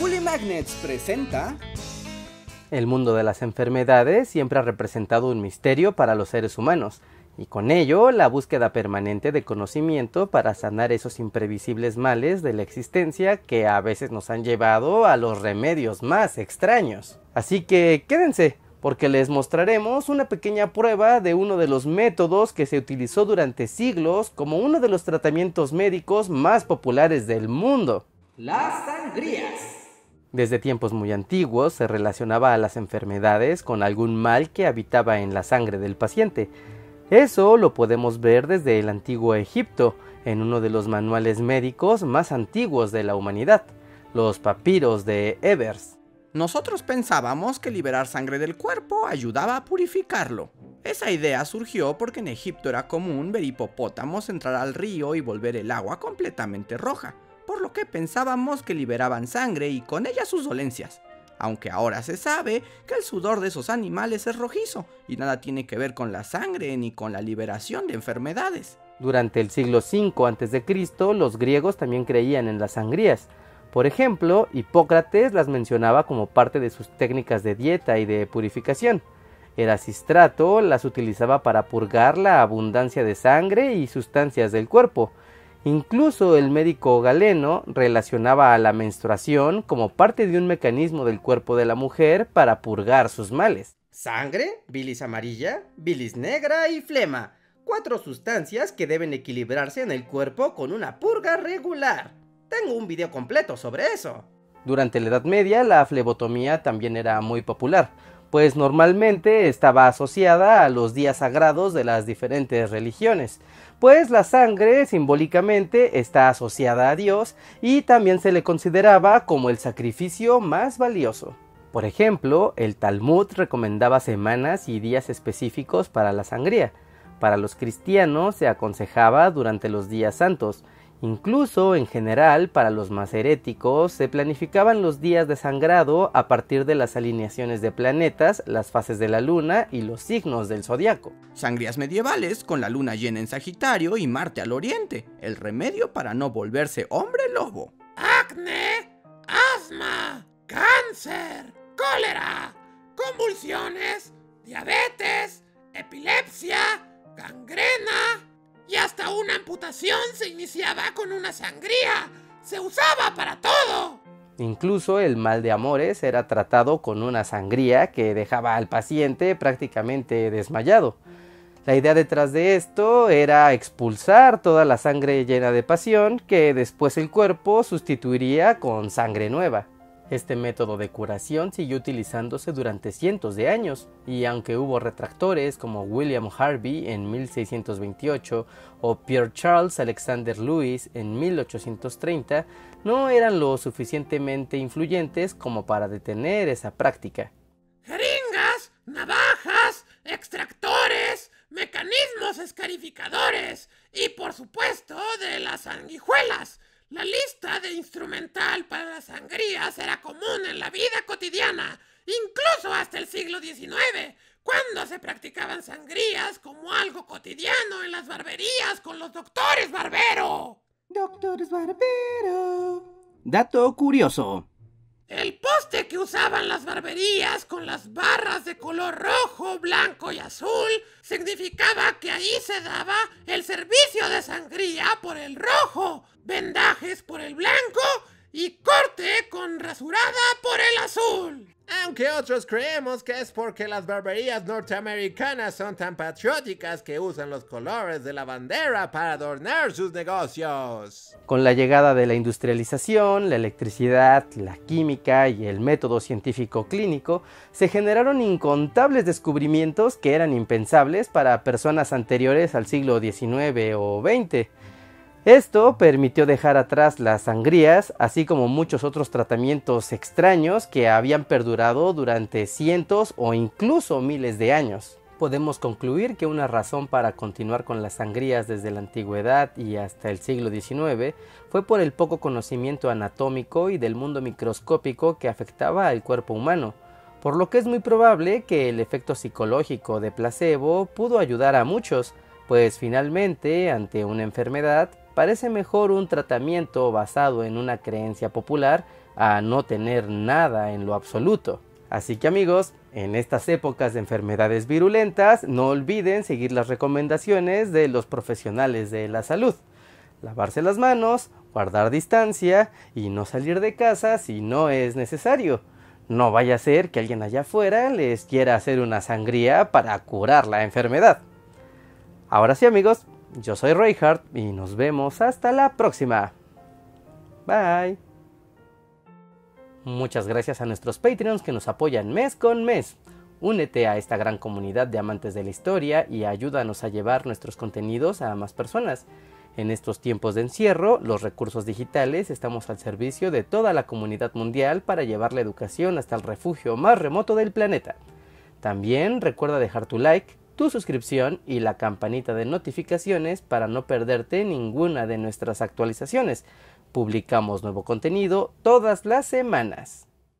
Magnets presenta... El mundo de las enfermedades siempre ha representado un misterio para los seres humanos, y con ello la búsqueda permanente de conocimiento para sanar esos imprevisibles males de la existencia que a veces nos han llevado a los remedios más extraños. Así que quédense, porque les mostraremos una pequeña prueba de uno de los métodos que se utilizó durante siglos como uno de los tratamientos médicos más populares del mundo. Las sangrías. Desde tiempos muy antiguos se relacionaba a las enfermedades con algún mal que habitaba en la sangre del paciente. Eso lo podemos ver desde el antiguo Egipto, en uno de los manuales médicos más antiguos de la humanidad, los papiros de Evers. Nosotros pensábamos que liberar sangre del cuerpo ayudaba a purificarlo. Esa idea surgió porque en Egipto era común ver hipopótamos entrar al río y volver el agua completamente roja por lo que pensábamos que liberaban sangre y con ella sus dolencias. Aunque ahora se sabe que el sudor de esos animales es rojizo y nada tiene que ver con la sangre ni con la liberación de enfermedades. Durante el siglo V a.C., los griegos también creían en las sangrías. Por ejemplo, Hipócrates las mencionaba como parte de sus técnicas de dieta y de purificación. Erasistrato las utilizaba para purgar la abundancia de sangre y sustancias del cuerpo, Incluso el médico galeno relacionaba a la menstruación como parte de un mecanismo del cuerpo de la mujer para purgar sus males. Sangre, bilis amarilla, bilis negra y flema. Cuatro sustancias que deben equilibrarse en el cuerpo con una purga regular. Tengo un video completo sobre eso. Durante la Edad Media la flebotomía también era muy popular, pues normalmente estaba asociada a los días sagrados de las diferentes religiones, pues la sangre simbólicamente está asociada a Dios y también se le consideraba como el sacrificio más valioso. Por ejemplo, el Talmud recomendaba semanas y días específicos para la sangría. Para los cristianos se aconsejaba durante los días santos, Incluso, en general, para los más heréticos, se planificaban los días de sangrado a partir de las alineaciones de planetas, las fases de la luna y los signos del zodiaco. Sangrías medievales con la luna llena en Sagitario y Marte al oriente, el remedio para no volverse hombre lobo. Acné, asma, cáncer, cólera, convulsiones, diabetes, epilepsia, gangrena una amputación se iniciaba con una sangría. Se usaba para todo. Incluso el mal de amores era tratado con una sangría que dejaba al paciente prácticamente desmayado. La idea detrás de esto era expulsar toda la sangre llena de pasión que después el cuerpo sustituiría con sangre nueva. Este método de curación siguió utilizándose durante cientos de años, y aunque hubo retractores como William Harvey en 1628 o Pierre Charles Alexander Lewis en 1830, no eran lo suficientemente influyentes como para detener esa práctica. Jeringas, navajas, extractores, mecanismos escarificadores y por supuesto de las sanguijuelas la lista de instrumental para las sangrías era común en la vida cotidiana, incluso hasta el siglo XIX, cuando se practicaban sangrías como algo cotidiano en las barberías con los doctores barbero. Doctores barbero. Dato curioso. El poste que usaban las barberías con las barras de color rojo, blanco y azul significaba que ahí se daba el servicio de sangría por el rojo, vendajes por el blanco y corte con azul. Aunque otros creemos que es porque las barberías norteamericanas son tan patrióticas que usan los colores de la bandera para adornar sus negocios. Con la llegada de la industrialización, la electricidad, la química y el método científico clínico, se generaron incontables descubrimientos que eran impensables para personas anteriores al siglo XIX o XX. Esto permitió dejar atrás las sangrías, así como muchos otros tratamientos extraños que habían perdurado durante cientos o incluso miles de años. Podemos concluir que una razón para continuar con las sangrías desde la antigüedad y hasta el siglo XIX fue por el poco conocimiento anatómico y del mundo microscópico que afectaba al cuerpo humano, por lo que es muy probable que el efecto psicológico de placebo pudo ayudar a muchos, pues finalmente, ante una enfermedad, parece mejor un tratamiento basado en una creencia popular a no tener nada en lo absoluto. Así que amigos, en estas épocas de enfermedades virulentas, no olviden seguir las recomendaciones de los profesionales de la salud. Lavarse las manos, guardar distancia y no salir de casa si no es necesario. No vaya a ser que alguien allá afuera les quiera hacer una sangría para curar la enfermedad. Ahora sí amigos, yo soy Reinhardt y nos vemos hasta la próxima. Bye. Muchas gracias a nuestros Patreons que nos apoyan mes con mes. Únete a esta gran comunidad de amantes de la historia y ayúdanos a llevar nuestros contenidos a más personas. En estos tiempos de encierro, los recursos digitales estamos al servicio de toda la comunidad mundial para llevar la educación hasta el refugio más remoto del planeta. También recuerda dejar tu like, tu suscripción y la campanita de notificaciones para no perderte ninguna de nuestras actualizaciones. Publicamos nuevo contenido todas las semanas.